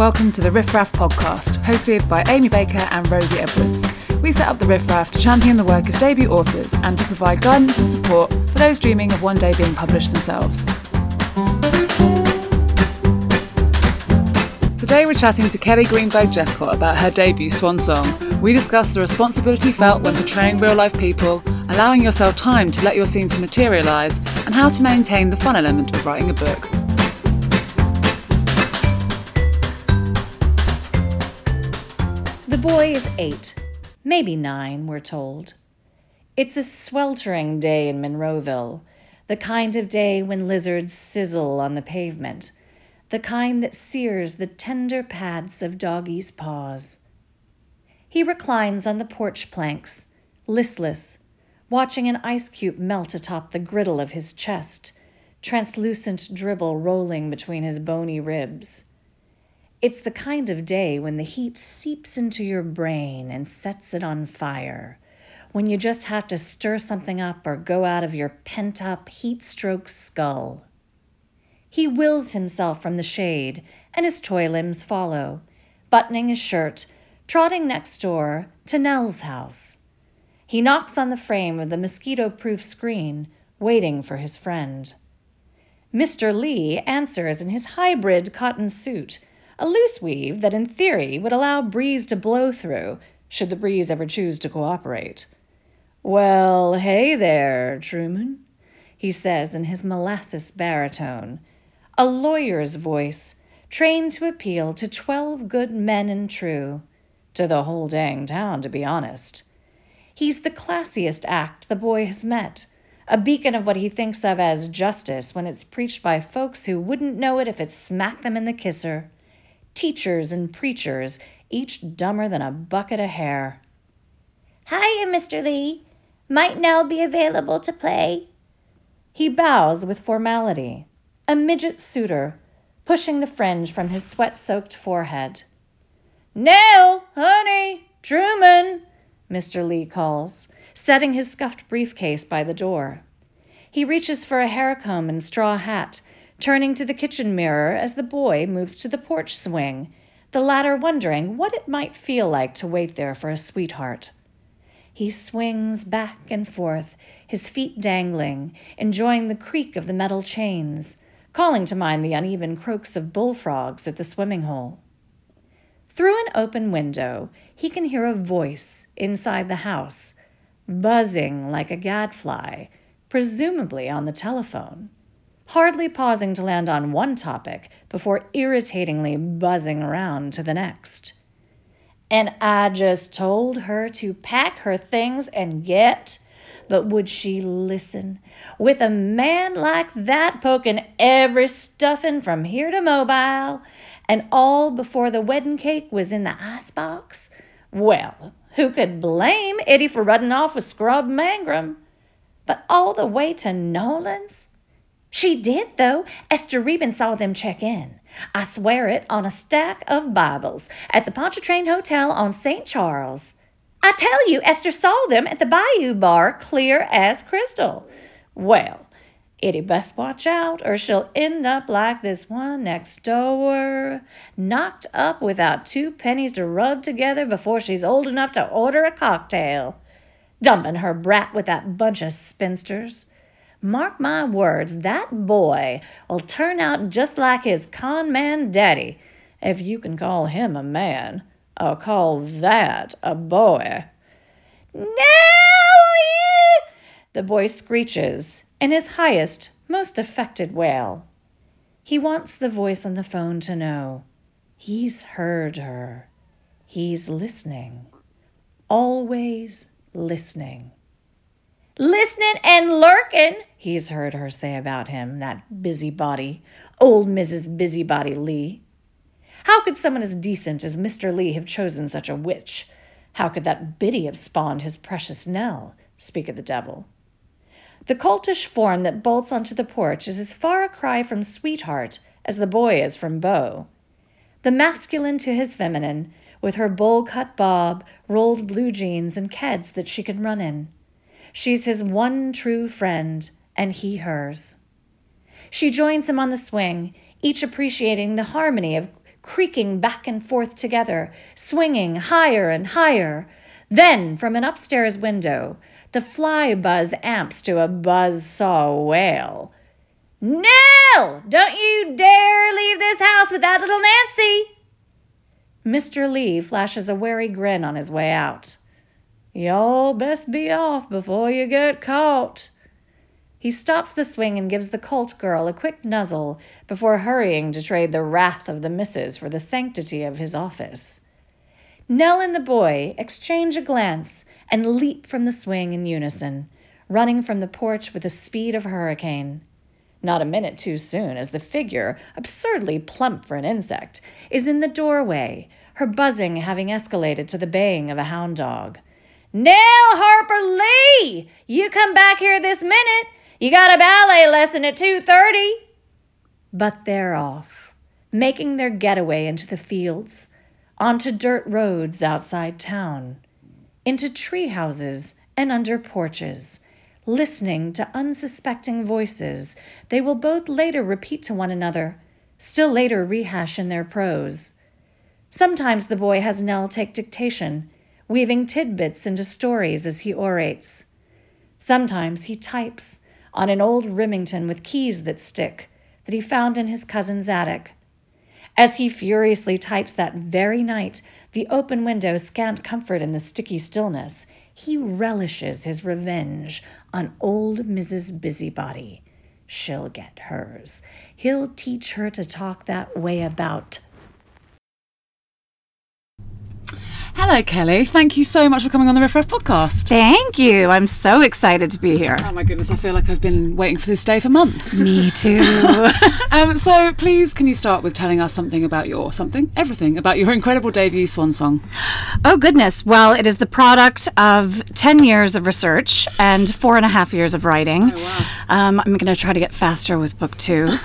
welcome to the Riff Raff podcast, hosted by Amy Baker and Rosie Edwards. We set up the Riff Raff to champion the work of debut authors and to provide guidance and support for those dreaming of one day being published themselves. Today we're chatting to Kelleigh Greenberg Jephcott about her debut Swan Song. We discuss the responsibility felt when portraying real life people, allowing yourself time to let your scenes materialise, and how to maintain the fun element of writing a book. Boy is eight, maybe nine, we're told. It's a sweltering day in Monroeville, the kind of day when lizards sizzle on the pavement, the kind that sears the tender pads of doggies' paws. He reclines on the porch planks, listless, watching an ice cube melt atop the griddle of his chest, translucent dribble rolling between his bony ribs. It's the kind of day when the heat seeps into your brain and sets it on fire, when you just have to stir something up or go out of your pent up, heat stroked skull. He wills himself from the shade, and his toy limbs follow, buttoning his shirt, trotting next door to Nell's house. He knocks on the frame of the mosquito proof screen, waiting for his friend. Mr. Lee answers in his hybrid cotton suit a loose weave that in theory would allow breeze to blow through, should the breeze ever choose to cooperate. Well, hey there, Truman, he says in his molasses baritone, a lawyer's voice, trained to appeal to twelve good men and true, to the whole dang town, to be honest. He's the classiest act the boy has met, a beacon of what he thinks of as justice when it's preached by folks who wouldn't know it if it smacked them in the kisser teachers and preachers, each dumber than a bucket of hair. Hiya, Mr. Lee. Might Nell be available to play? He bows with formality, a midget suitor, pushing the fringe from his sweat soaked forehead. Nell, honey, Truman, Mr. Lee calls, setting his scuffed briefcase by the door. He reaches for a hair comb and straw hat turning to the kitchen mirror as the boy moves to the porch swing, the latter wondering what it might feel like to wait there for a sweetheart. He swings back and forth, his feet dangling, enjoying the creak of the metal chains, calling to mind the uneven croaks of bullfrogs at the swimming hole. Through an open window, he can hear a voice inside the house, buzzing like a gadfly, presumably on the telephone hardly pausing to land on one topic before irritatingly buzzing around to the next. And I just told her to pack her things and get. But would she listen? With a man like that poking every stuffing from here to Mobile, and all before the wedding cake was in the icebox? Well, who could blame Eddie for running off with Scrub Mangrum? But all the way to Nolan's? She did, though. Esther Reben saw them check in. I swear it on a stack of Bibles at the Pontchartrain Hotel on St. Charles. I tell you, Esther saw them at the Bayou Bar clear as crystal. Well, Eddie best watch out, or she'll end up like this one next door, knocked up without two pennies to rub together before she's old enough to order a cocktail, dumping her brat with that bunch of spinsters. Mark my words, that boy will turn out just like his con man daddy, if you can call him a man. I'll call that a boy. Nellie! The boy screeches in his highest, most affected wail. He wants the voice on the phone to know he's heard her. He's listening. Always listening. Listening and lurking, he's heard her say about him, that busybody, old Mrs. Busybody Lee. How could someone as decent as Mr. Lee have chosen such a witch? How could that biddy have spawned his precious Nell? Speak of the devil. The coltish form that bolts onto the porch is as far a cry from sweetheart as the boy is from beau. The masculine to his feminine, with her bowl cut bob, rolled blue jeans, and Keds that she can run in. She's his one true friend, and he hers. She joins him on the swing, each appreciating the harmony of creaking back and forth together, swinging higher and higher. Then, from an upstairs window, the fly buzz amps to a buzz saw wail. Nell! Don't you dare leave this house without little Nancy! Mr. Lee flashes a wary grin on his way out. Y'all best be off before you get caught. He stops the swing and gives the Colt girl a quick nuzzle before hurrying to trade the wrath of the missus for the sanctity of his office. Nell and the boy exchange a glance and leap from the swing in unison, running from the porch with the speed of a hurricane. Not a minute too soon, as the figure, absurdly plump for an insect, is in the doorway, her buzzing having escalated to the baying of a hound dog. Nell Harper Lee, you come back here this minute. You got a ballet lesson at 2:30. But they're off, making their getaway into the fields, onto dirt roads outside town, into tree houses and under porches, listening to unsuspecting voices they will both later repeat to one another, still later rehash in their prose. Sometimes the boy has Nell take dictation, weaving tidbits into stories as he orates. Sometimes he types on an old Remington with keys that stick that he found in his cousin's attic. As he furiously types that very night, the open window scant comfort in the sticky stillness, he relishes his revenge on old Mrs. Busybody. She'll get hers. He'll teach her to talk that way about Hello, Kelleigh. Thank you so much for coming on the Riff Raff podcast. Thank you. I'm so excited to be here. Oh my goodness, I feel like I've been waiting for this day for months. Me too. Um, so please, can you start with telling us something about your something, everything about your incredible debut swan song? oh, goodness. Well, it is the product of 10 years of research and four and a half years of writing. um, I'm going to try to get faster with book two.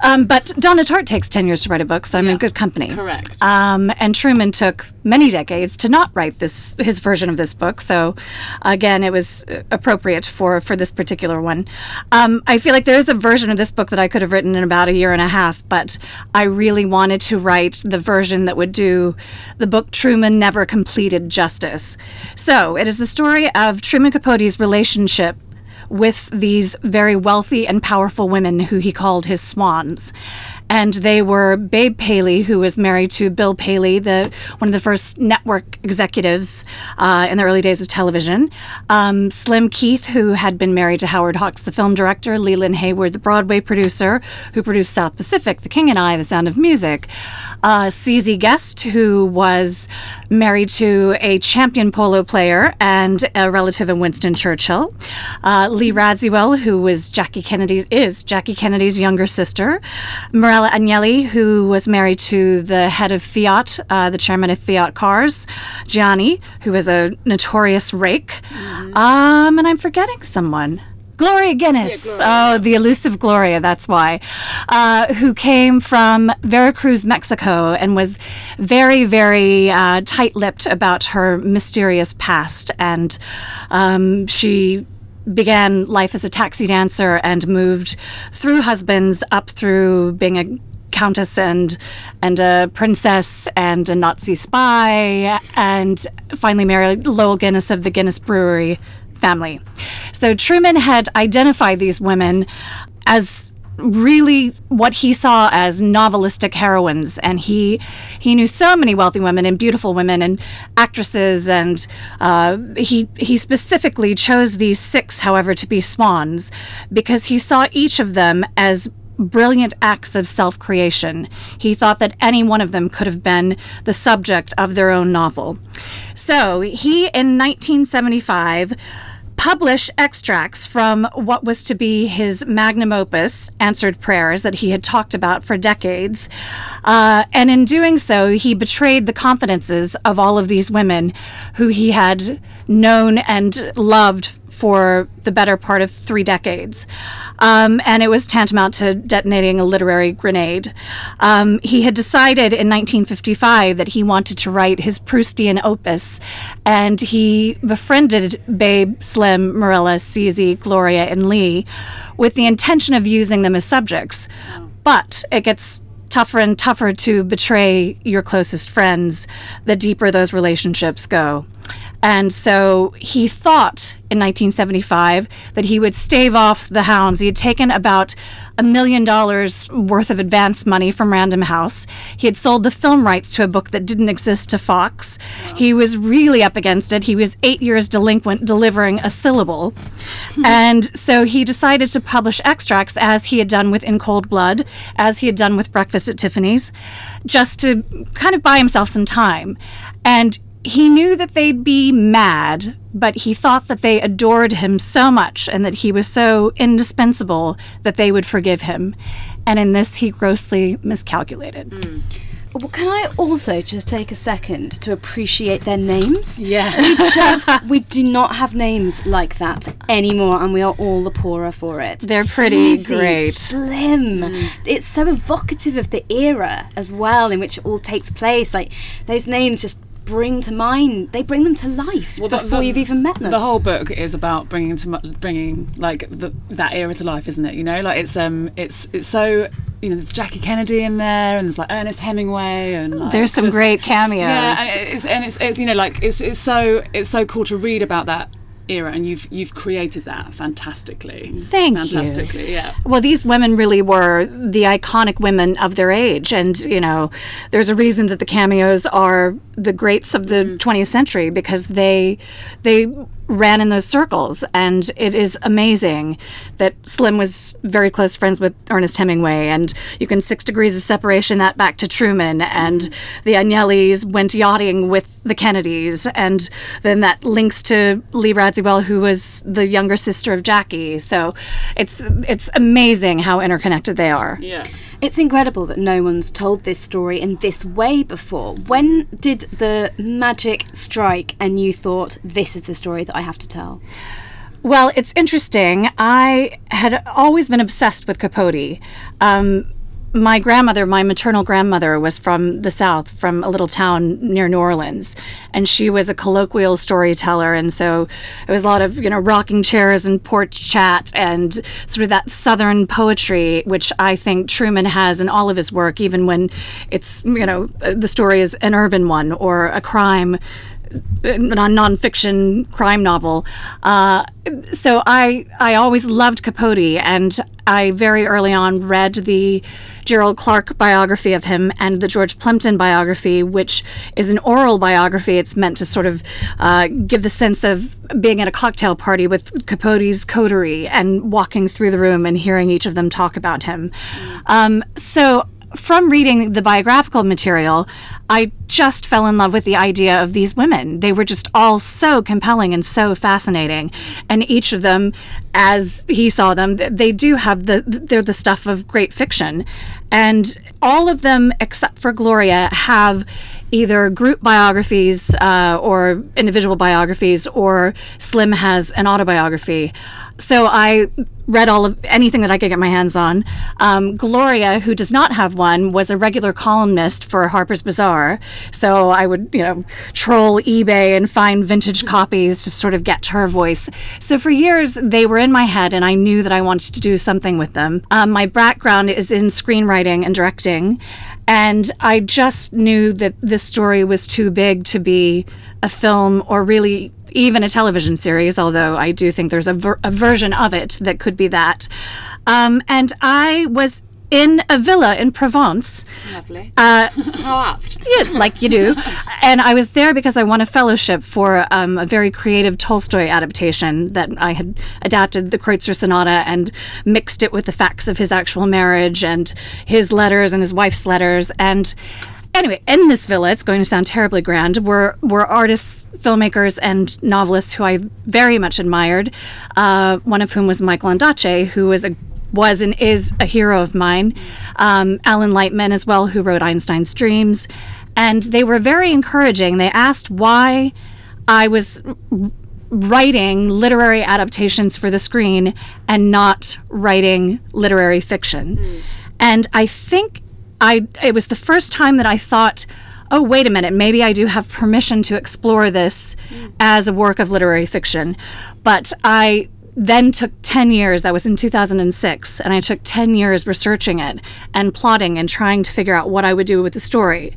um, but Donna Tartt takes 10 years to write a book, so I'm in good company. Correct. Um, and Truman took many decades to not write this his version of this book. So, again, it was uh, appropriate for for this particular one. Um, I feel like there is a version of this book that I could have written in about a year and a half, but I really wanted to write the version that would do the book Truman never completed justice. So, it is the story of Truman Capote's relationship with these very wealthy and powerful women who he called his swans. And they were Babe Paley, who was married to Bill Paley, the one of the first network executives uh, in the early days of television. Um, Slim Keith, who had been married to Howard Hawks, the film director. Leland Hayward, the Broadway producer, who produced South Pacific, The King and I, The Sound of Music. Uh, CZ Guest, who was married to a champion polo player and a relative of Winston Churchill. Uh, Lee Radziwill, who was Jackie Kennedy's is Jackie Kennedy's younger sister. Marella Agnelli, who was married to the head of Fiat, uh, the chairman of Fiat Cars. Gianni, who was a notorious rake. Um, and I'm forgetting someone. Gloria Guinness. Oh, the elusive Gloria, that's why. Uh, who came from Veracruz, Mexico, and was very, very uh, tight lipped about her mysterious past. And um, she began life as a taxi dancer and moved through husbands up through being a countess and and a princess and a Nazi spy and finally married Loel Guinness of the Guinness Brewery family. So Truman had identified these women as really what he saw as novelistic heroines and he he knew so many wealthy women and beautiful women and actresses and uh, he he specifically chose these six however to be swans because he saw each of them as brilliant acts of self creation. He thought that any one of them could have been the subject of their own novel. So he, in 1975, published extracts from what was to be his magnum opus, Answered Prayers, that he had talked about for decades. Uh, and in doing so, he betrayed the confidences of all of these women who he had known and loved for the better part of three decades. Um, and it was tantamount to detonating a literary grenade. Um, he had decided in 1955 that he wanted to write his Proustian opus, and he befriended Babe, Slim, Marella, CZ, Gloria, and Lee with the intention of using them as subjects. But it gets tougher and tougher to betray your closest friends the deeper those relationships go. And so he thought in 1975 that he would stave off the hounds. He had taken about a million dollars worth of advance money from Random House. He had sold the film rights to a book that didn't exist to Fox. He was really up against it. He was eight years delinquent delivering a syllable. Hmm. and so he decided to publish extracts as he had done with In Cold Blood, as he had done with Breakfast at Tiffany's, just to kind of buy himself some time. And he knew that they'd be mad, but he thought that they adored him so much and that he was so indispensable that they would forgive him. And in this, he grossly miscalculated. Well, can I also just take a second to appreciate their names? Yeah. We just we do not have names like that anymore, and we are all the poorer for it. They're pretty Sleazy, great. Slim. Mm. It's so evocative of the era as well in which it all takes place. Like those names just bring to mind. They bring them to life the- before the- you've even met them. The whole book is about bringing to bringing like the, that era to life, isn't it? You know, like it's um it's it's so you know there's Jackie Kennedy in there, and there's like Ernest Hemingway, and like, There's some just- great cameos. Yeah, and it's, and it's it's you know like it's it's so it's so cool to read about that era, and you've you've created that fantastically. Thank you. fantastically, yeah. Well, these women really were the iconic women of their age. And, you know, there's a reason that the cameos are the greats of the mm. 20th century because they they ran in those circles and it is amazing that Slim was very close friends with Ernest Hemingway and you can 6 degrees of separation that back to Truman and the Agnellis went yachting with the Kennedys and then that links to Lee Radziwill who was the younger sister of Jackie so it's it's amazing how interconnected they are Yeah. It's incredible that no one's told this story in this way before. When did the magic strike and you thought, this is the story that I have to tell? Well, it's interesting. I had always been obsessed with Capote. Um, my grandmother, my maternal grandmother, was from the South, from a little town near New Orleans, and she was a colloquial storyteller. And so it was a lot of you know rocking chairs and porch chat and sort of that Southern poetry, which I think Truman has in all of his work, even when it's you know the story is an urban one or a crime non nonfiction crime novel. Uh, so I I always loved Capote, and I very early on read the Gerald Clarke biography of him and the George Plimpton biography, which is an oral biography. It's meant to sort of uh, give the sense of being at a cocktail party with Capote's coterie and walking through the room and hearing each of them talk about him. Um, so from reading the biographical material, I just fell in love with the idea of these women. They were just all so compelling and so fascinating. And each of them, as he saw them, they do have the, they're the stuff of great fiction. And all of them, except for Gloria, have either group biographies uh, or individual biographies, or Slim has an autobiography. So I read all of anything that I could get my hands on. Um, Gloria, who does not have one, was a regular columnist for Harper's Bazaar. So I would, you know, troll eBay and find vintage copies to sort of get to her voice. So for years, they were in my head, and I knew that I wanted to do something with them. Um, my background is in screenwriting and directing. And I just knew that this story was too big to be a film or really even a television series, although I do think there's a, ver- a version of it that could be that. Um, and I was in a villa in Provence, Lovely. uh, How apt. yeah, like you do. And I was there because I won a fellowship for um, a very creative Tolstoy adaptation that I had adapted the Kreutzer Sonata and mixed it with the facts of his actual marriage and his letters and his wife's letters. And anyway, in this villa, it's going to sound terribly grand, were, were artists, filmmakers, and novelists who I very much admired. Uh, one of whom was Michael Ondaatje, who was a was and is a hero of mine. Um, Alan Lightman as well, who wrote Einstein's Dreams, and they were very encouraging. They asked why I was writing literary adaptations for the screen and not writing literary fiction. And I think I it was the first time that I thought, oh wait a minute, maybe I do have permission to explore this as a work of literary fiction. But I then took 10 years, that was in 2006, and I took 10 years researching it and plotting and trying to figure out what I would do with the story.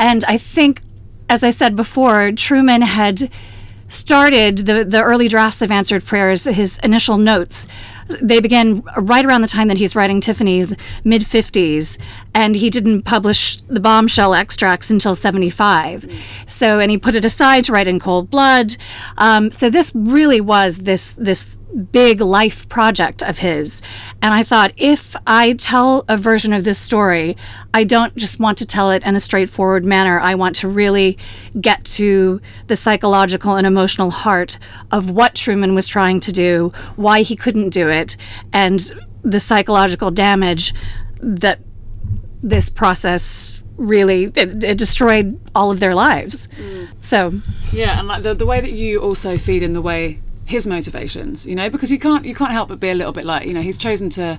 And I think, as I said before, Truman had started the, the early drafts of Answered Prayers, his initial notes. They began right around the time that he's writing Tiffany's mid 50s, and he didn't publish the bombshell extracts until 75. So, and he put it aside to write in cold blood. Um, so, this really was this, this big life project of his. And I thought, if I tell a version of this story, I don't just want to tell it in a straightforward manner. I want to really get to the psychological and emotional heart of what Truman was trying to do, why he couldn't do it, and the psychological damage that this process really it, it destroyed all of their lives. Mm. So Yeah, and like the, the way that you also feed in the way his motivations, you know, because you can't you can't help but be a little bit like, you know, he's chosen to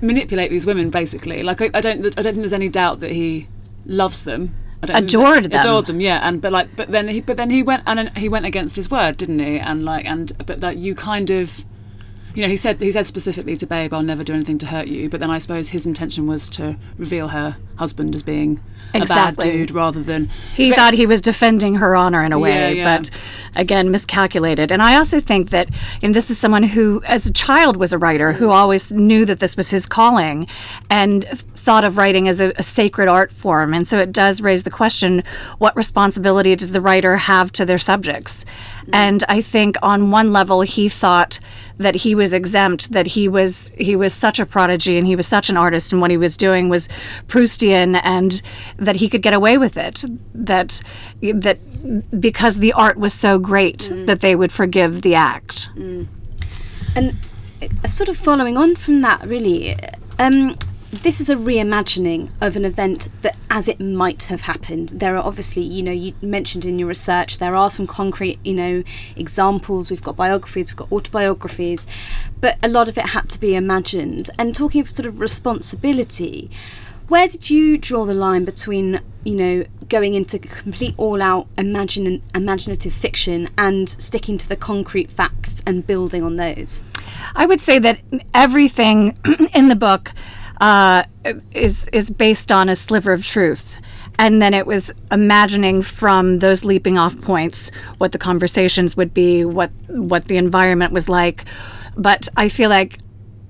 manipulate these women basically. Like I, I don't I don't think there's any doubt that he loves them. I don't think there's- Adored them. Adored them, yeah. And but like but then he but then he went and he went against his word, didn't he? And like and but that you kind of you know, he said he said specifically to Babe, "I'll never do anything to hurt you." But then I suppose his intention was to reveal her husband as being Exactly. a bad dude rather than he but- thought he was defending her honor in a way, Yeah, yeah. but again, miscalculated. And I also think that, and this is someone who, as a child, was a writer who mm. always knew that this was his calling and thought of writing as a, a sacred art form. And so it does raise the question what responsibility does the writer have to their subjects? And I think on one level, he thought that he was exempt, that he was he was such a prodigy and he was such an artist, and what he was doing was Proustian, and that he could get away with it. That that because the art was so great that they would forgive the act. And uh, sort of following on from that, really, um, this is a reimagining of an event that as it might have happened. There are obviously, you know, you mentioned in your research, there are some concrete, you know, examples. We've got biographies, we've got autobiographies, but a lot of it had to be imagined. And talking of sort of responsibility, where did you draw the line between, you know, going into complete all-out imagine imaginative fiction and sticking to the concrete facts and building on those? I would say that everything in the book uh, is is based on a sliver of truth. And then it was imagining from those leaping off points what the conversations would be, what what the environment was like. But I feel like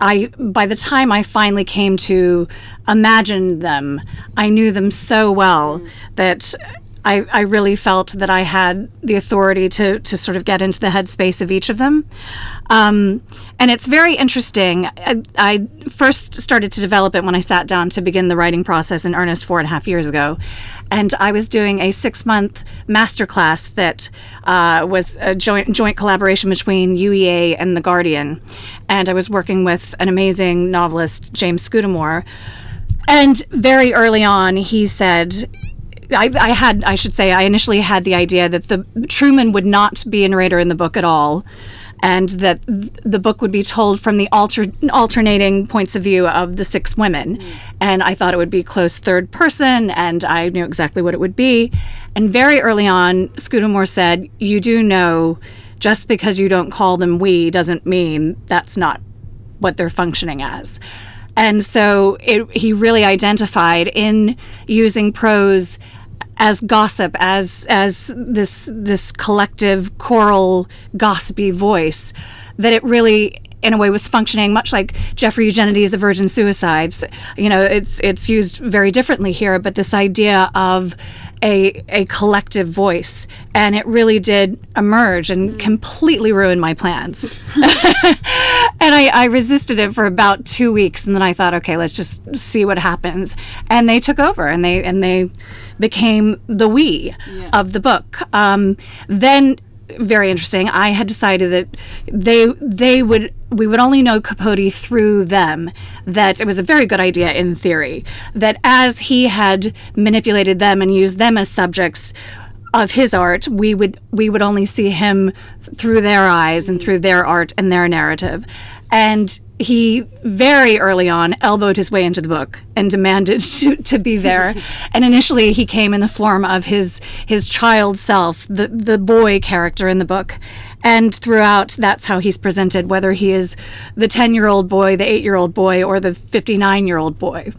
I by the time I finally came to imagine them, I knew them so well that I, I really felt that I had the authority to to sort of get into the headspace of each of them. Um, and it's very interesting. I, I first started to develop it when I sat down to begin the writing process in earnest four and a half years ago. And I was doing a six month masterclass that uh, was a joint, joint collaboration between UEA and The Guardian. And I was working with an amazing novelist, James Scudamore. And very early on, he said, I, I had, I should say, I initially had the idea that the Truman would not be a narrator in the book at all, and that th- the book would be told from the alter, alternating points of view of the six women. Mm. And I thought it would be close third person, and I knew exactly what it would be. And very early on, Scudamore said, "You do know, just because you don't call them we doesn't mean that's not what they're functioning as." And so it, he really identified in using prose as gossip, as as this this collective choral gossipy voice, that it really in a way was functioning much like Jeffrey Eugenides' The Virgin Suicides. You know, it's it's used very differently here, but this idea of a a collective voice, and it really did emerge and mm. completely ruin my plans. and I, I resisted it for about two weeks, and then I thought, okay, let's just see what happens. And they took over, and they and they became the we of the book. Um, then, very interesting. I had decided that they they would we would only know Capote through them. That it was a very good idea in theory. That as he had manipulated them and used them as subjects of his art, we would we would only see him through their eyes and through their art and their narrative. And he very early on elbowed his way into the book and demanded to, to be there. and initially, he came in the form of his his child self, the the boy character in the book. And throughout, that's how he's presented, whether he is the 10 year old boy, the 8 year old boy, or the 59 year old boy.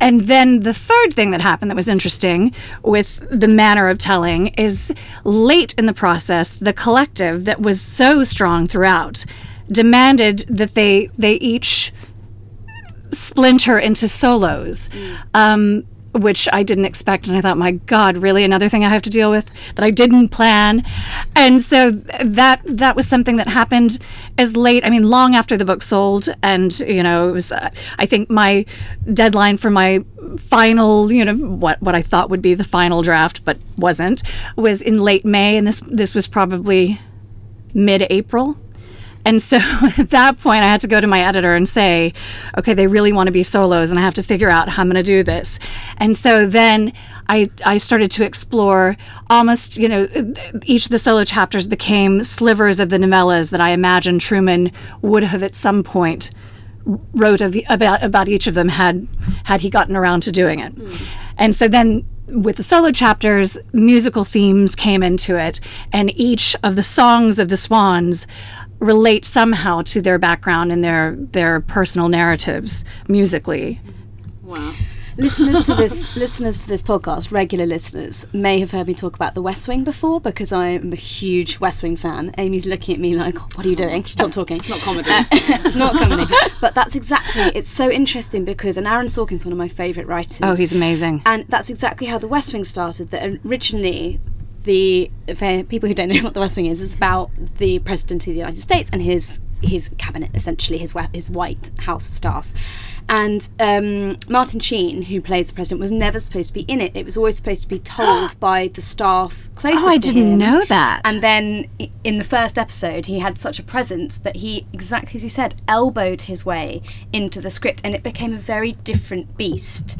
And then the third thing that happened that was interesting with the manner of telling is late in the process, the collective that was so strong throughout demanded that they they each splinter into solos. Um, which I didn't expect, and I thought, my God, really another thing I have to deal with that I didn't plan, and so that that was something that happened as late. I mean, long after the book sold, and you know, it was. Uh, I think my deadline for my final, you know, what what I thought would be the final draft, but wasn't, was in late May, and this this was probably mid-April. And so at that point, I had to go to my editor and say, okay, they really want to be solos, and I have to figure out how I'm going to do this. And so then I, I started to explore almost, you know, each of the solo chapters became slivers of the novellas that I imagined Truman would have at some point wrote of, about about each of them had had he gotten around to doing it. Mm. And so then with the solo chapters, musical themes came into it, and each of the songs of the Swans relate somehow to their background and their their personal narratives musically. Wow. listeners to this listeners to this podcast regular listeners may have heard me talk about the west wing before because i am a huge west wing fan amy's looking at me like what are you doing stop talking It's not comedy. Uh, it's not comedy but that's exactly it's so interesting because and aaron sorkin's one of my favorite writers Oh, he's amazing. and that's exactly how the West Wing started. That originally, the for people who don't know what the West Wing is, is about the president of the United States and his his cabinet, essentially his his White House staff. And um, Martin Sheen, who plays the president, was never supposed to be in it. It was always supposed to be told by the staff closest Oh, I didn't him. know that. And then in the first episode, he had such a presence that he, exactly as you said, elbowed his way into the script, and it became a very different beast.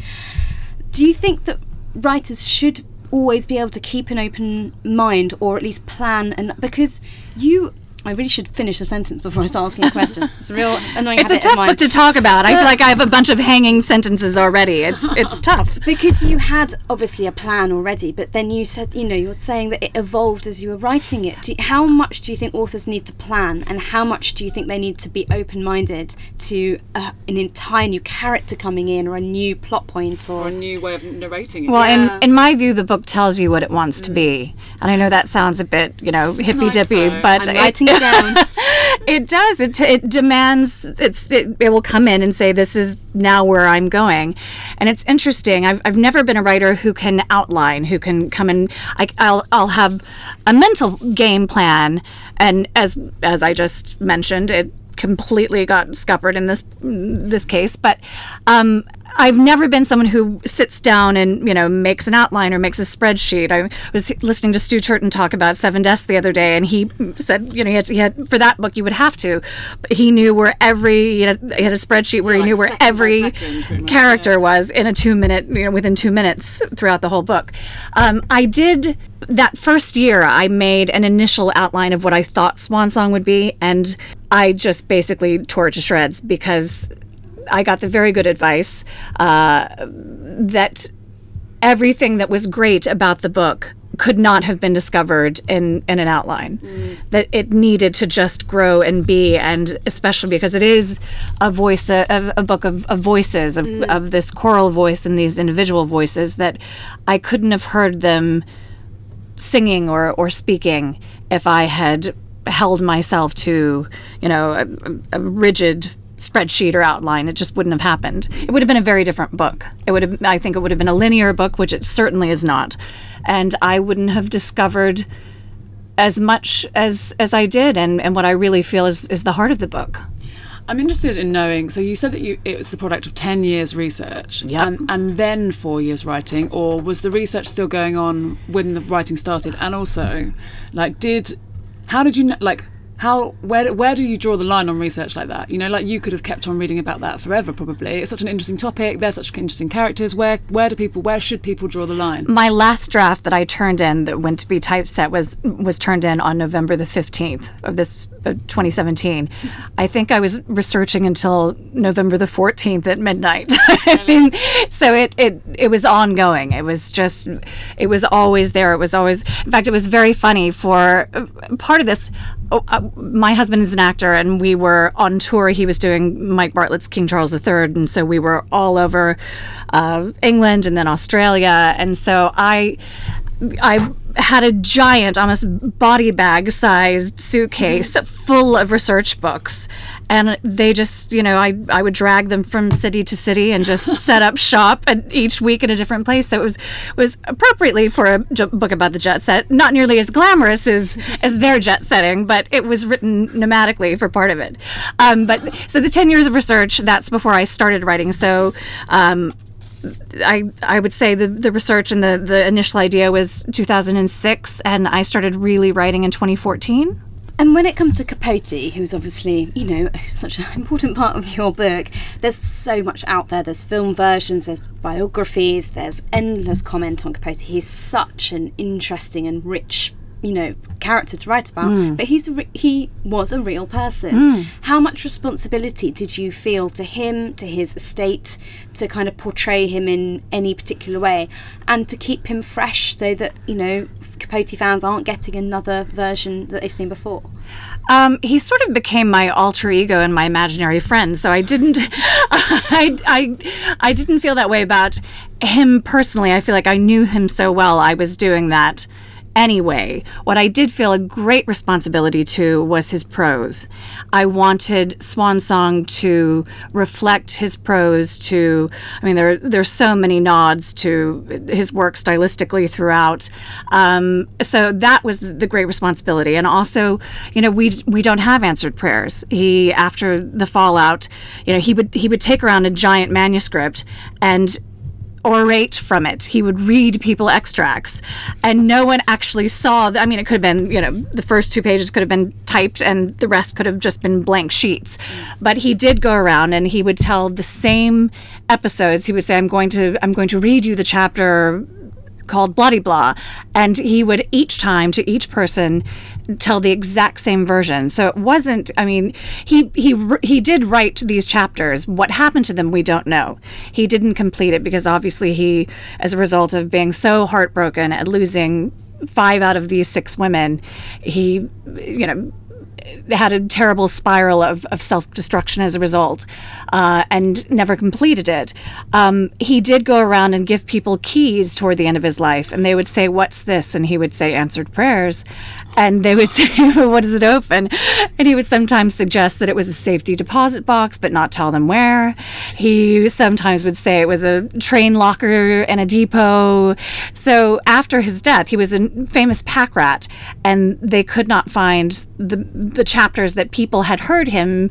Do you think that writers should always be able to keep an open mind or at least plan and because you I really should finish the sentence before I start asking a question. It's a real annoying It's a habit of tough mine. book to talk about. I feel like I have a bunch of hanging sentences already. It's it's tough. because you had obviously a plan already, but then you said, you know, you're saying that it evolved as you were writing it. Do, how much do you think authors need to plan, and how much do you think they need to be open-minded to uh, an entire new character coming in, or a new plot point, or or a new way of narrating it. Well, in, in my view, the book tells you what it wants to be, and I know that sounds a bit, you know, hippy dippy, though. but I'm it- down. it does. It, it demands. It's. It, it will come in and say, "This is now where I'm going," and it's interesting. I've, I've never been a writer who can outline, who can come and I, I'll I'll have a mental game plan, and as as I just mentioned, it completely got scuppered in this this case, but. Um, I've never been someone who sits down and you know makes an outline or makes a spreadsheet. I was listening to Stu Turton talk about Seven Deaths the other day, and he said you know he had, he had for that book you would have to, but he knew where every he had, he had a spreadsheet where he like knew where every second, pretty much, character was in a two minute you know within two minutes throughout the whole book. Um, I did that first year. I made an initial outline of what I thought Swan Song would be, and I just basically tore it to shreds because I got the very good advice uh, that everything that was great about the book could not have been discovered in, in an outline. That it needed to just grow and be, and especially because it is a voice, a, a book of, of voices, of, of this choral voice and these individual voices that I couldn't have heard them singing or, or speaking if I had held myself to, you know, a, a rigid spreadsheet or outline. It just wouldn't have happened. It would have been a very different book. It would have, I think it would have been a linear book, which it certainly is not. And I wouldn't have discovered as much as as I did and, and what I really feel is, is the heart of the book. I'm interested in knowing. So you said that you it was the product of ten years research, Yep. and, and then four years writing, or was the research still going on when the writing started? And also, like, did how did you like how where where do you draw the line on research like that? You know, like you could have kept on reading about that forever. Probably it's such an interesting topic. They're such interesting characters. Where where do people where should people draw the line? My last draft that I turned in that went to be typeset was was turned in on November the fifteenth of this 2017. I think I was researching until November the fourteenth at midnight. I mean, so it it it was ongoing. It was just it was always there. It was always. In fact, it was very funny for uh, part of this. Oh, uh, my husband is an actor, and we were on tour. He was doing Mike Bartlett's King Charles III, and so we were all over uh, England and then Australia. And so I, I had a giant, almost body bag sized suitcase full of research books. And they just, you know, I, I would drag them from city to city and just set up shop at each week in a different place. So it was was appropriately for a j- book about the jet set, not nearly as glamorous as as their jet setting, but it was written nomadically for part of it. Um, but so the ten years of research, that's before I started writing. So um, I I would say the the research and the the initial idea was 2006, and I started really writing in 2014. And when it comes to Capote, who's obviously, you know, such an important part of your book, there's so much out there. There's film versions, there's biographies, there's endless comment on Capote. He's such an interesting and rich, you know, character to write about. But he's a re- he was a real person. How much responsibility did you feel to him, to his estate, to kind of portray him in any particular way, and to keep him fresh so that you know Capote fans aren't getting another version that they've seen before? Um, he sort of became my alter ego and my imaginary friend. So I didn't, I, I, I didn't feel that way about him personally. I feel like I knew him so well. I was doing that anyway. What I did feel a great responsibility to was his prose. I wanted Swan Song to reflect his prose. To, I mean, there there's so many nods to his work stylistically throughout. Um, so that was the, great responsibility, and also, you know, we we don't have answered prayers. He after the fallout, you know, he would he would take around a giant manuscript and orate from it. He would read people extracts, and no one actually saw. I mean, it could have been, you know, the first two pages could have been typed, and the rest could have just been blank sheets. But he did go around, and he would tell the same episodes. He would say, "I'm going to, I'm going to read you the chapter." Called bloody blah and he would each time to each person tell the exact same version. So it wasn't i mean he he he did write these chapters. What happened to them we don't know. He didn't complete it because obviously he as a result of being so heartbroken at losing five out of these six women he you know had a terrible spiral of, of self destruction as a result uh, and never completed it. Um, he did go around and give people keys toward the end of his life, and they would say, What's this? And he would say, Answered prayers. And they would say, What does it open? And he would sometimes suggest that it was a safety deposit box, but not tell them where. He sometimes would say it was a train locker in a depot. So after his death, he was a famous pack rat, and they could not find the the chapters that people had heard him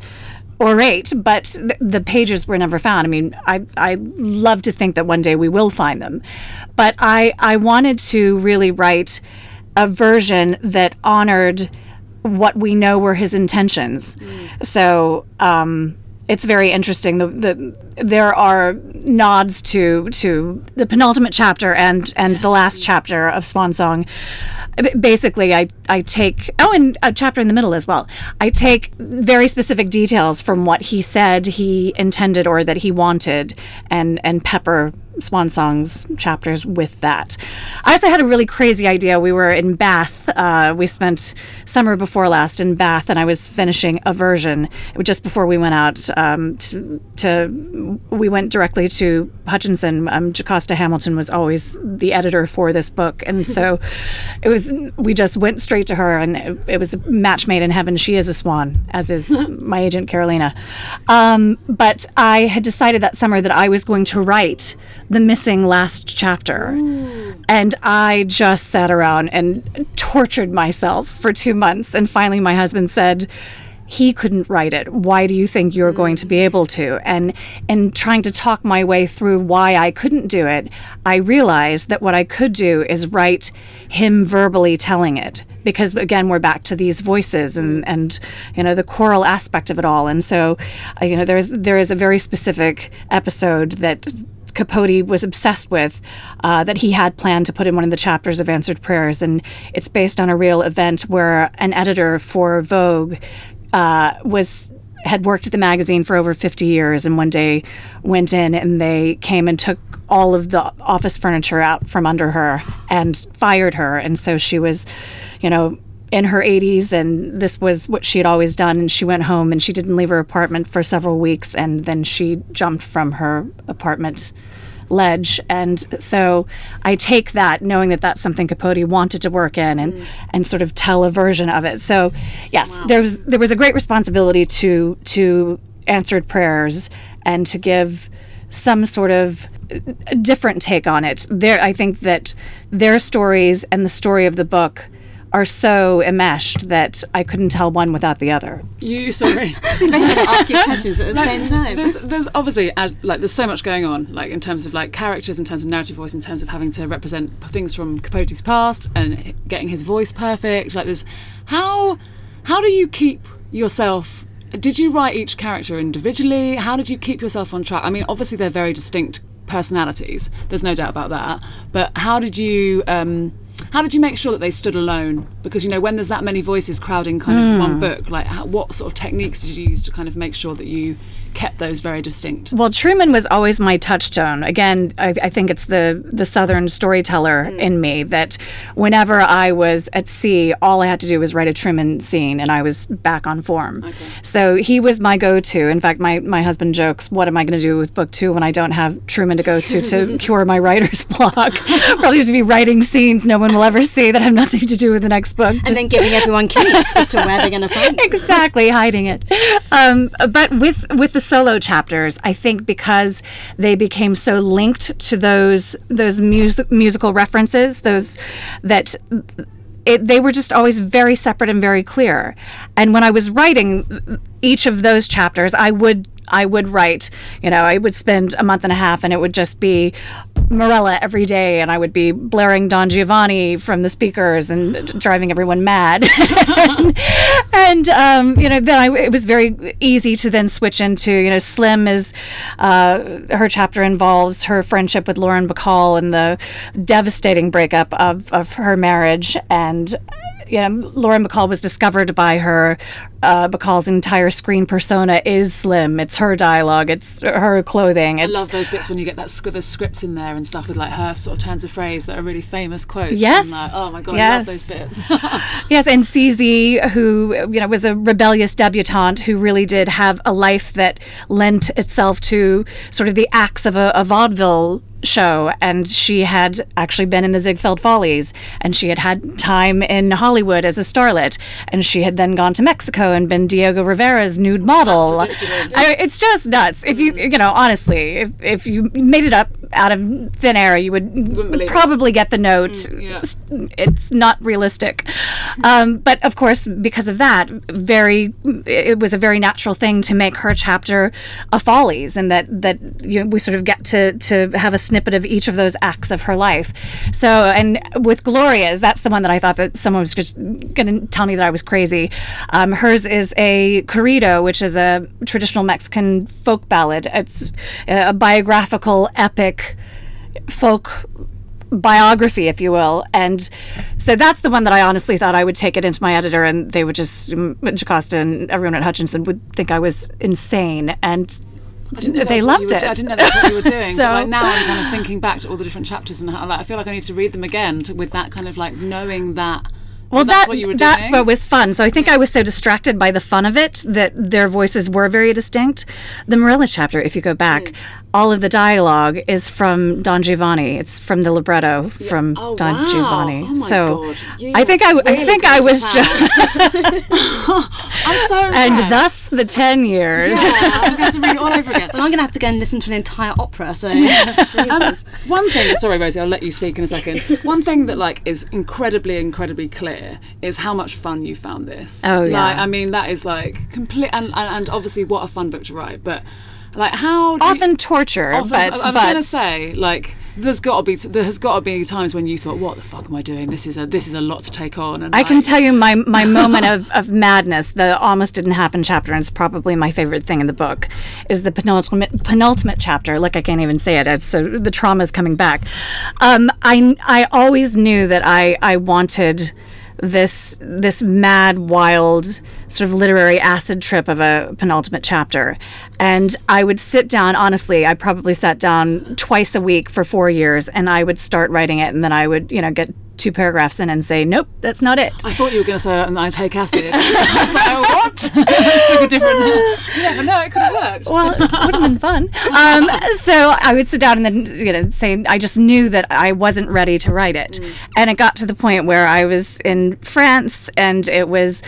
orate, but th- the pages were never found. I mean, I I love to think that one day we will find them, but I I wanted to really write a version that honored what we know were his intentions. So. Um, it's very interesting. The, the there are nods to to the penultimate chapter and and the last chapter of Swan Song. Basically, I I take oh, and a chapter in the middle as well. I take very specific details from what he said he intended or that he wanted, and and pepper Swan Song's chapters with that. I also had a really crazy idea. We were in Bath. Uh, we spent summer before last in Bath, and I was finishing a version just before we went out um, to, to. We went directly to Hutchinson. Um, Jocasta Hamilton was always the editor for this book, and so it was. We just went straight to her, and it, it was a match made in heaven. She is a swan, as is my agent Carolina. Um, but I had decided that summer that I was going to write the missing last chapter. And I just sat around and tortured myself for two months. And finally, my husband said, he couldn't write it. Why do you think you're going to be able to? And and trying to talk my way through why I couldn't do it, I realized that what I could do is write him verbally telling it. Because again, we're back to these voices and, and you know the choral aspect of it all. And so, uh, you know, there's there is a very specific episode that Capote was obsessed with uh, that he had planned to put in one of the chapters of Answered Prayers. And it's based on a real event where an editor for Vogue uh, was had worked at the magazine for over 50 years and one day went in and they came and took all of the office furniture out from under her and fired her and so she was you know in her 80s and this was what she had always done and she went home and she didn't leave her apartment for several weeks and then she jumped from her apartment ledge. And so i take that knowing that that's something capote wanted to work in and Mm. and sort of tell a version of it. So yes there was there was a great responsibility to to answered prayers and to give some sort of different take on it. There i think that their stories and the story of the book are so enmeshed that I couldn't tell one without the other. You sorry. ask you questions at the same time. There's, there's obviously as, like there's so much going on, like in terms of like characters, in terms of narrative voice, in terms of having to represent things from Capote's past and getting his voice perfect. Like there's how how do you keep yourself? Did you write each character individually? How did you keep yourself on track? I mean, obviously they're very distinct personalities. There's no doubt about that. But how did you? Um, how did you make sure that they stood alone? Because you know when there's that many voices crowding kind of hmm. one book, like how, what sort of techniques did you use to kind of make sure that you kept those very distinct? Well, Truman was always my touchstone. Again, I, I think it's the the Southern storyteller in me that whenever I was at sea, all I had to do was write a Truman scene, and I was back on form. So he was my go-to. In fact, my my husband jokes, "What am I going to do with book two when I don't have Truman to go to to cure my writer's block? Probably just be writing scenes no one will ever see that have nothing to do with the next book. and then giving everyone keys as to where they're going to find it. exactly hiding it um, but with with the solo chapters i think because they became so linked to those those music musical references those that it, they were just always very separate and very clear. And when i was writing each of those chapters i would I would write, you know, I would spend a month and a half and it would just be Marella every day and I would be blaring Don Giovanni from the speakers and driving everyone mad. and, um, you know, then I, it was very easy to then switch into, you know, Slim is, uh, her chapter involves her friendship with Lauren Bacall and the devastating breakup of, of her marriage and yeah, Lauren Bacall was discovered by her. Uh, Bacall's entire screen persona is Slim. It's her dialogue. It's her clothing. I love those bits when you get that sc- the scripts in there and stuff with like her sort of turns of phrase that are really famous quotes. Yes. And like, oh my god, I Yes. love those bits. Yes, and CZ, who you know was a rebellious debutante who really did have a life that lent itself to sort of the acts of a, a vaudeville show, and she had actually been in the Ziegfeld Follies, and she had had time in Hollywood as a starlet, and she had then gone to Mexico and been Diego Rivera's nude model. I, it's just nuts. If you you know honestly, if if you made it up out of thin air, you would believe it. probably get the note. yeah. S- It's not realistic. Um, but of course, because of that, very it was a very natural thing to make her chapter a Follies, and that that you know, we sort of get to to have a snippet of each of those acts of her life. So, and with Gloria's, that's the one that I thought that someone was going to tell me that I was crazy. Um, hers is a corrido, which is a traditional Mexican folk ballad. It's a biographical epic folk biography, if you will. And so that's the one that I honestly thought I would take it into my editor and they would just, Jocasta and everyone at Hutchinson would think I was insane. And I didn't know they that's what you loved it. do- I didn't know that's what you were doing. So- but like now I'm kind of thinking back to all the different chapters and how, like, I feel like I need to read them again to, with that kind of like knowing that. Well, that's that, what you were that's doing. what was fun. So I think I was so distracted by the fun of it that their voices were very distinct. The Marella chapter, if you go back, hmm. All of the dialogue is from Don Giovanni. It's from the libretto from Oh, Don wow. Giovanni. Oh my so God. I think I, w- I really think I was just, I'm so and thus the ten years. Yeah, I'm going to read it all over again. Well, I'm going to have to go and listen to an entire opera. So, Jesus. One thing, sorry, Rosie, I'll let you speak in a second. One thing that like is incredibly, incredibly clear is how much fun you found this. Oh, yeah. Like, I mean, that is like complete, and, and and obviously, what a fun book to write. But like, how do you- Often torture, often- but I was but going to say like. There's got to be there has got to be times when you thought, "What the fuck am I doing? This is a this is a lot to take on." And I can tell you my, my moment of, of madness, the almost didn't happen chapter, and it's probably my favorite thing in the book, is the penultimate penultimate chapter. Like I can't even say it. It's so the trauma is coming back. Um, I I always knew that I I wanted this this mad wild sort of literary acid trip of a penultimate chapter. And i would sit down honestly i probably sat down twice a week for four years and i would start writing it and then i would you know get two paragraphs in and say nope that's not it I thought you were going to say, "And I take acid." I was like, "What?" Let's take a different. You never know. It could have worked. well, it would have been fun. Um, so I would sit down and then, you know, say, I just knew that I wasn't ready to write it. And it got to the point where I was in France and it was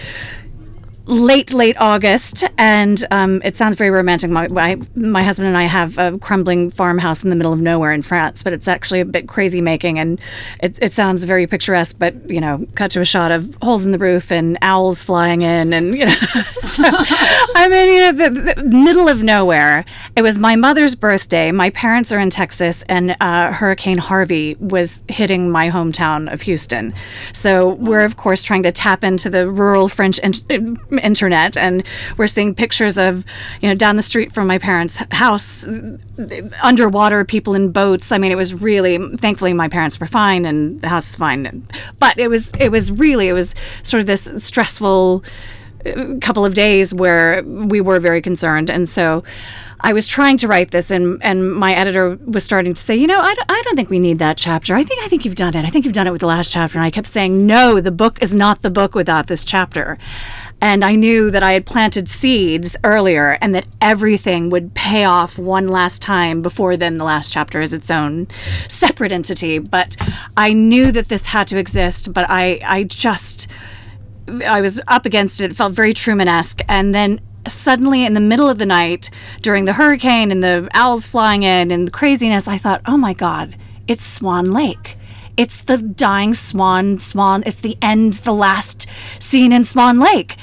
late, late August, and um, it sounds very romantic. My, my my husband and I have a crumbling farmhouse in the middle of nowhere in France, but it's actually a bit crazy making, and it, it sounds very picturesque. But you know, cut to a shot of holes in the roof and owls flying in, and you know, so I mean, you know, the, the middle of nowhere. It was my mother's birthday. My parents are in Texas, and uh, Hurricane Harvey was hitting my hometown of Houston. So we're of course trying to tap into the rural French in- internet, and we're seeing pictures of, you know, down the street from my parents' house, underwater, people in boats. I mean, it was really. Thankfully, my parents were fine, and the house is fine. But it was, it was really, it was sort of this stressful uh, couple of days where we were very concerned and so I was trying to write this and and my editor was starting to say you know I, don't- I don't think we need that chapter I think I think you've done it I think you've done it with the last chapter and I kept saying no the book is not the book without this chapter and I knew that I had planted seeds earlier and that everything would pay off one last time before then the last chapter is its own separate entity but I knew that this had to exist but I I just I was up against it. It felt very Truman-esque, and then suddenly, in the middle of the night, during the hurricane and the owls flying in and the craziness, I thought, "Oh my God, it's Swan Lake." It's the dying swan, swan. It's the end, the last scene in Swan Lake.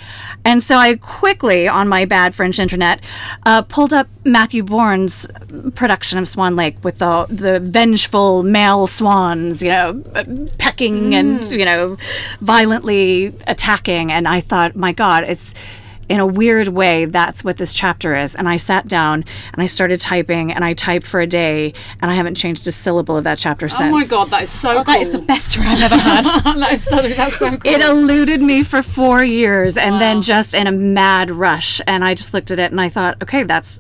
And so I quickly, on my bad French internet, uh, pulled up Matthew Bourne's production of Swan Lake with the, the vengeful male swans, you know, pecking and, you know, violently attacking. And I thought, my God, it's in a weird way, that's what this chapter is. And I sat down and I started typing and I typed for a day and I haven't changed a syllable of that chapter since. Oh my god, that is so cool. That is the best I've ever had. that is so, that's so cool. It eluded me for four years and then just in a mad rush. And I just looked at it and I thought, okay, that's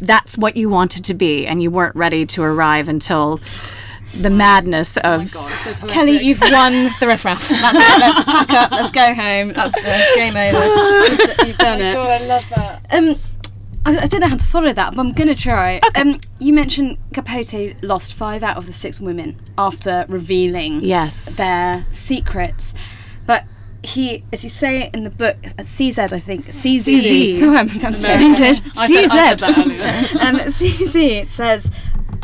that's what you wanted to be, and you weren't ready to arrive until the madness of God, so. Kelleigh, you've won the riffraff. That's it. Let's pack up. Let's go home. That's it. Game over. You've, d- you've done it. God, I love that. Um, I, I don't know how to follow that, but I'm gonna try. Um, you mentioned Capote lost five out of the six women after revealing Yes. their secrets, but he, as you say in the book, uh, CZ, I think CZ. CZ. So I'm, I'm so American. English. I said- I said that CZ. earlier. um, CZ says,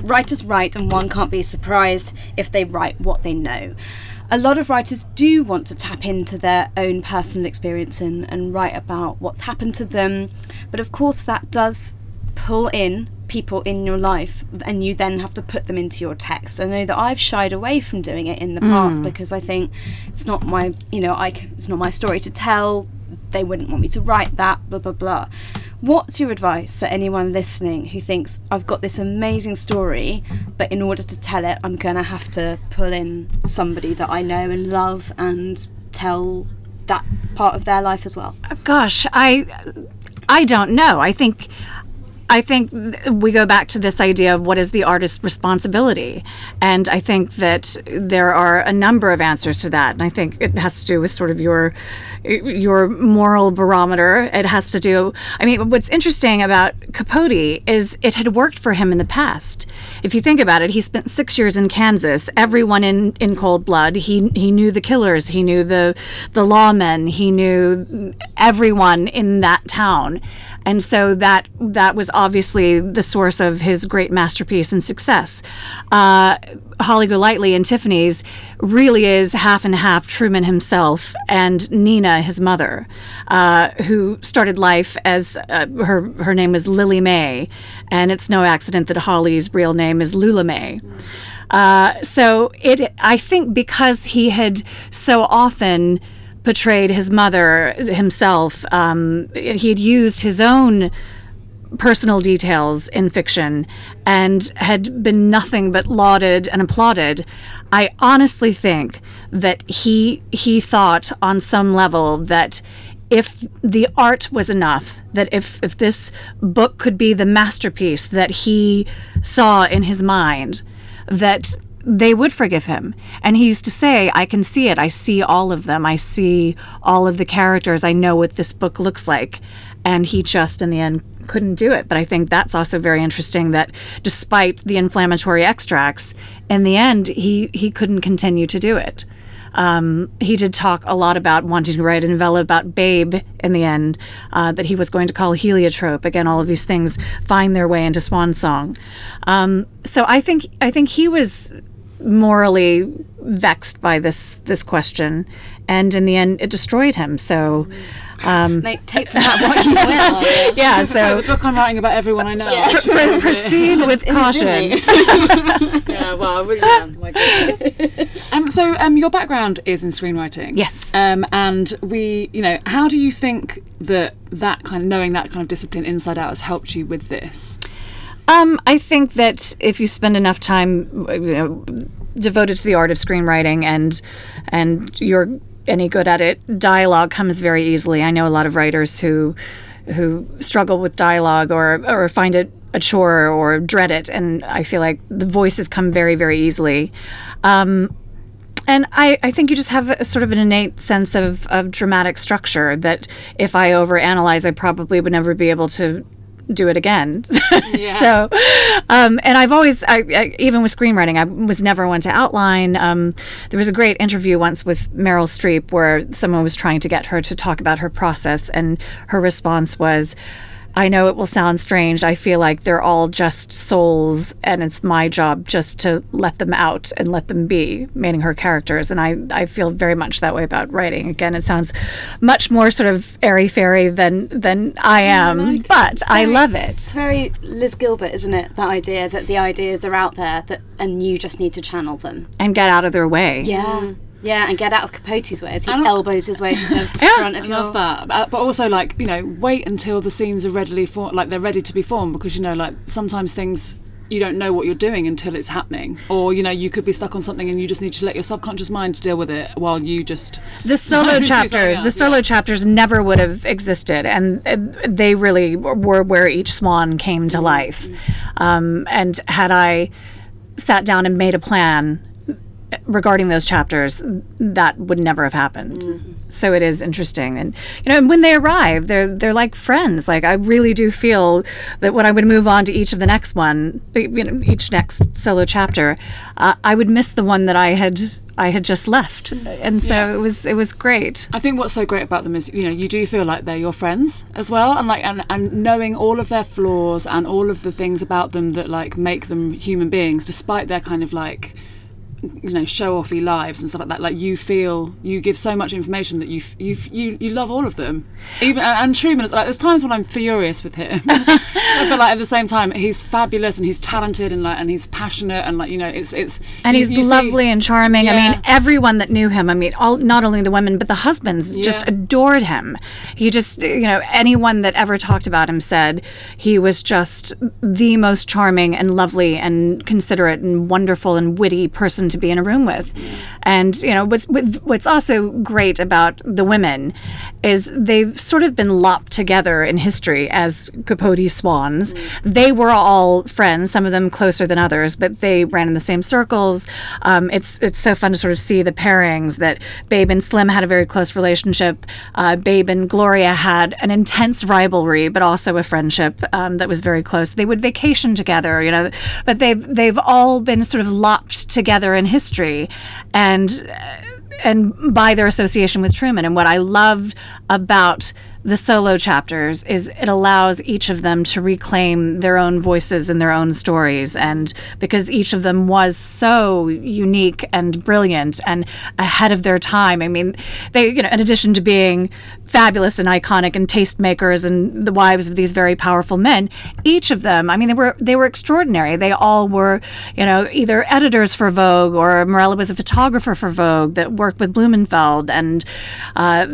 writers write, and one can't be surprised if they write what they know. A lot of writers do want to tap into their own personal experience and, and write about what's happened to them, but of course, that does pull in people in your life and you then have to put them into your text. I know that I've shied away from doing it in the past hmm. because I think it's not my, you know, I, it's not my story to tell. They wouldn't want me to write that, blah, blah, blah. What's your advice for anyone listening who thinks, I've got this amazing story, but in order to tell it, I'm going to have to pull in somebody that I know and love and tell that part of their life as well? gosh, I I don't know. I think I think we go back to this idea of what is the artist's responsibility. And I think that there are a number of answers to that. And I think it has to do with sort of your your moral barometer. It has to do. I mean, what's interesting about Capote is it had worked for him in the past. If you think about it, he spent six years in Kansas. Everyone in, in cold blood. He he knew the killers. He knew the the lawmen. He knew everyone in that town and so that that was obviously the source of his great masterpiece and success. Uh, Holly Golightly and Tiffany's really is half and half Truman himself and Nina, his mother, uh, who started life as uh, her her name was Lillie Mae, and it's no accident that Holly's real name is Lula Mae. Uh, so it, I think, because he had so often portrayed his mother himself. Um, he had used his own personal details in fiction and had been nothing but lauded and applauded. I honestly think that he he thought on some level that if the art was enough, that if, if this book could be the masterpiece that he saw in his mind, that they would forgive him. And he used to say, I can see it. I see all of them. I see all of the characters. I know what this book looks like. And he just, in the end, couldn't do it. But I think that's also very interesting that despite the inflammatory extracts, in the end, he, he couldn't continue to do it. Um, he did talk a lot about wanting to write a novella about Babe in the end, uh, that he was going to call Heliotrope. Again, all of these things find their way into Swan Song. Um, so I think I think he was morally vexed by this this question, and in the end, it destroyed him. So. Um, Mate, take from that what you will. I yeah, so the book I'm writing about everyone I know. pr- proceed with caution. yeah, well, really, yeah, my goodness. Um, so, um, your background is in screenwriting. Yes. Um, and we, you know, how do you think that that kind of knowing that kind of discipline inside out has helped you with this? Um, I think that if you spend enough time, you know, devoted to the art of screenwriting and and you're any good at it, dialogue comes very easily. I know a lot of writers who who struggle with dialogue or or find it a chore or dread it, and I feel like the voices come very very easily. Um, and I, I think you just have a sort of an innate sense of, of dramatic structure that if I overanalyze, I probably would never be able to do it again. so, um, and I've always, I, I, even with screenwriting, I was never one to outline. Um, there was a great interview once with Meryl Streep where someone was trying to get her to talk about her process, and her response was, I know it will sound strange. I feel like they're all just souls, and it's my job just to let them out and let them be, meaning her characters. And I, I feel very much that way about writing. Again, it sounds much more sort of airy fairy than than I mm, am, but I love it. It's very Liz Gilbert, isn't it? That idea that the ideas are out there that and you just need to channel them. And get out of their way. Yeah. Yeah, and get out of Capote's way as he elbows his way to the front of I your. love that, but but also like you know, wait until the scenes are readily formed, like they're ready to be formed, because you know, like sometimes things you don't know what you're doing until it's happening, or you know, you could be stuck on something and you just need to let your subconscious mind deal with it while you just the solo chapters the solo yeah. chapters never would have existed and uh, they really were where each swan came to life um, and had i sat down and made a plan regarding those chapters that would never have happened. So it is interesting. And you know and when they arrive they're they're like friends. Like i really do feel that when i would move on to each of the next one you know each next solo chapter uh, i would miss the one that i had i had just left. And so it was it was great. I think what's so great about them is you know you do feel like they're your friends as well, and like and, and knowing all of their flaws and all of the things about them that like make them human beings, despite their kind of like you know show offy lives and stuff like that. Like you feel you give so much information that you you you you love all of them. Even and, Truman is like there's times when I'm furious with him, but like at the same time he's fabulous and he's talented and like and he's passionate and like you know it's it's and you- he's you see- lovely and charming. I mean, everyone that knew him. I mean, all not only the women but the husbands just adored him. He just, you know, anyone that ever talked about him said he was just the most charming and lovely and considerate and wonderful and witty person to be in a room with. And you know what's what's also great about the women is they've sort of been lopped together in history as Capote swans. They were all friends, some of them closer than others, but they ran in the same circles. Um, it's it's so fun to sort of see the pairings that Babe and Slim had a very close relationship. Uh, Babe and Gloria had an intense rivalry, but also a friendship um, that was very close. They would vacation together, you know, but they've they've all been sort of lopped together in history, and uh, and by their association with Truman. And what I loved about the solo chapters is it allows each of them to reclaim their own voices and their own stories. And because each of them was so unique and brilliant and ahead of their time i mean they you know in addition to being fabulous and iconic and tastemakers and the wives of these very powerful men each of them i mean they were they were extraordinary. They all were you know either editors for vogue or Marella was a photographer for vogue that worked with blumenfeld and uh,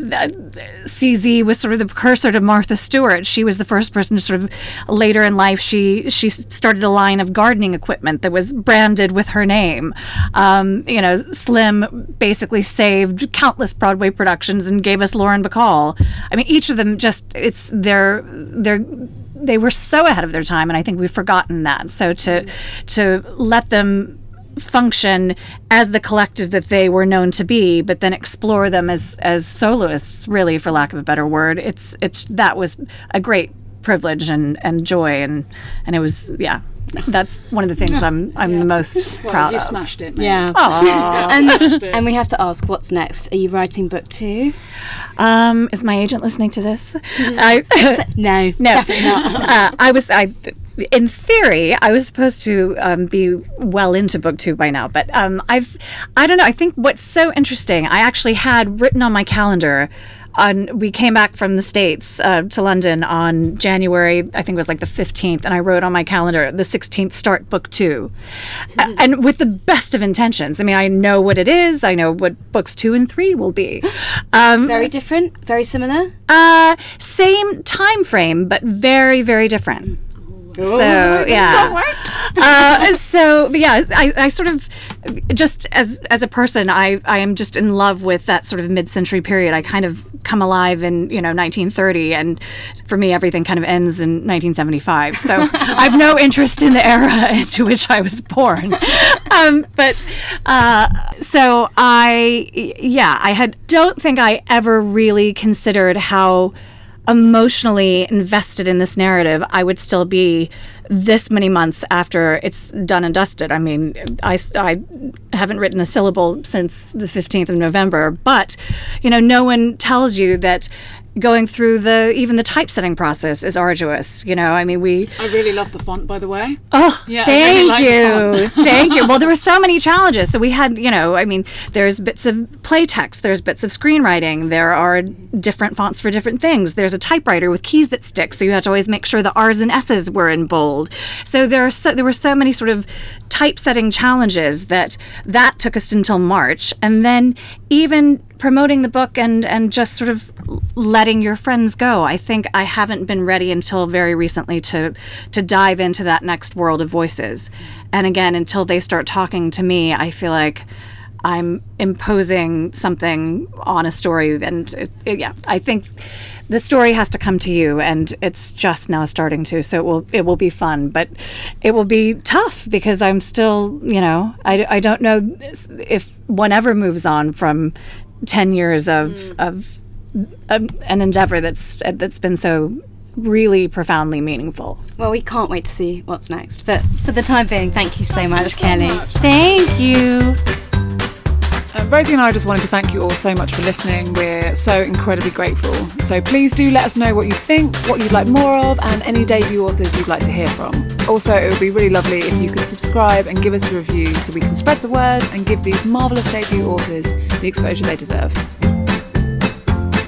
cz was sort of the precursor to Martha Stewart. She was the first person to sort of later in life she she started a line of gardening equipment that was branded with her name. Um, you know, Slim basically saved countless Broadway productions and gave us Lauren Bacall. I mean, each of them just it's their their they were so ahead of their time and I think we've forgotten that. So to to let them function as the collective that they were known to be, but then explore them as as soloists, really, for lack of a better word. It's it's that was a great privilege and, and joy and and it was yeah. That's one of the things I'm I'm the most Well, proud you've of. smashed it, mate. Yeah. Aw. And, and we have to ask, what's next? Are you writing book two? Um, is my agent listening to this? I, No, no, definitely not. uh, I was I. In theory, I was supposed to um, be well into book two by now, but um, I've I don't know. I think what's so interesting, I actually had written on my calendar. On we came back from the states uh, to London on January, I think it was like the fifteenth, and I wrote on my calendar the sixteenth start book 2 A- and with the best of intentions. I mean, I know what it is. I know what books two and three will be. Um, Very different, very similar. uh, same time frame, but very, very different. So yeah, uh, so yeah, I, I sort of just as as a person, I I am just in love with that sort of mid-century period. I kind of come alive in you know 1930, and for me, everything kind of ends in 1975. So I've no interest in the era into which I was born. Um, but uh, so I yeah, I had don't think I ever really considered how emotionally invested in this narrative, I would still be this many months after it's done and dusted. I mean, I, I haven't written a syllable since the 15th of November, but, you know, no one tells you that going through the even the typesetting process is arduous you know i mean we I really love the font, by the way. Oh, Yeah, thank really you. thank you. Well, there were so many challenges. So we had, you know, I mean, there's bits of play text, there's bits of screenwriting, there are different fonts for different things. There's a typewriter with keys that stick, so you have to always make sure the R's and S's were in bold. So there are so there were so many sort of typesetting challenges that that took us until March, and then even promoting the book and and just sort of letting your friends go. I think I haven't been ready until very recently to to dive into that next world of voices. And again, until they start talking to me, I feel like I'm imposing something on a story and it, it- yeah, I think the story has to come to you and it's just now starting to so it will it will be fun but it will be tough because i'm still you know i, I don't know if one ever moves on from 10 years of of um, an endeavor that's that's been so really profoundly meaningful Well, we can't wait to see what's next. But for the time being, thank you so much, Kelleigh. thank you Um, Rosie and I just wanted to thank you all so much for listening. We're so incredibly grateful. So please do let us know what you think, what you'd like more of, and any debut authors you'd like to hear from. Also, it would be really lovely if you could subscribe and give us a review so we can spread the word and give these marvellous debut authors the exposure they deserve.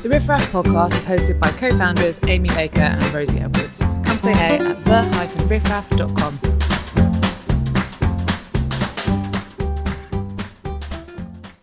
The Riff Raff podcast is hosted by co founders Amy Baker and Rosie Edwards. Come say hey at the-riffraff.com.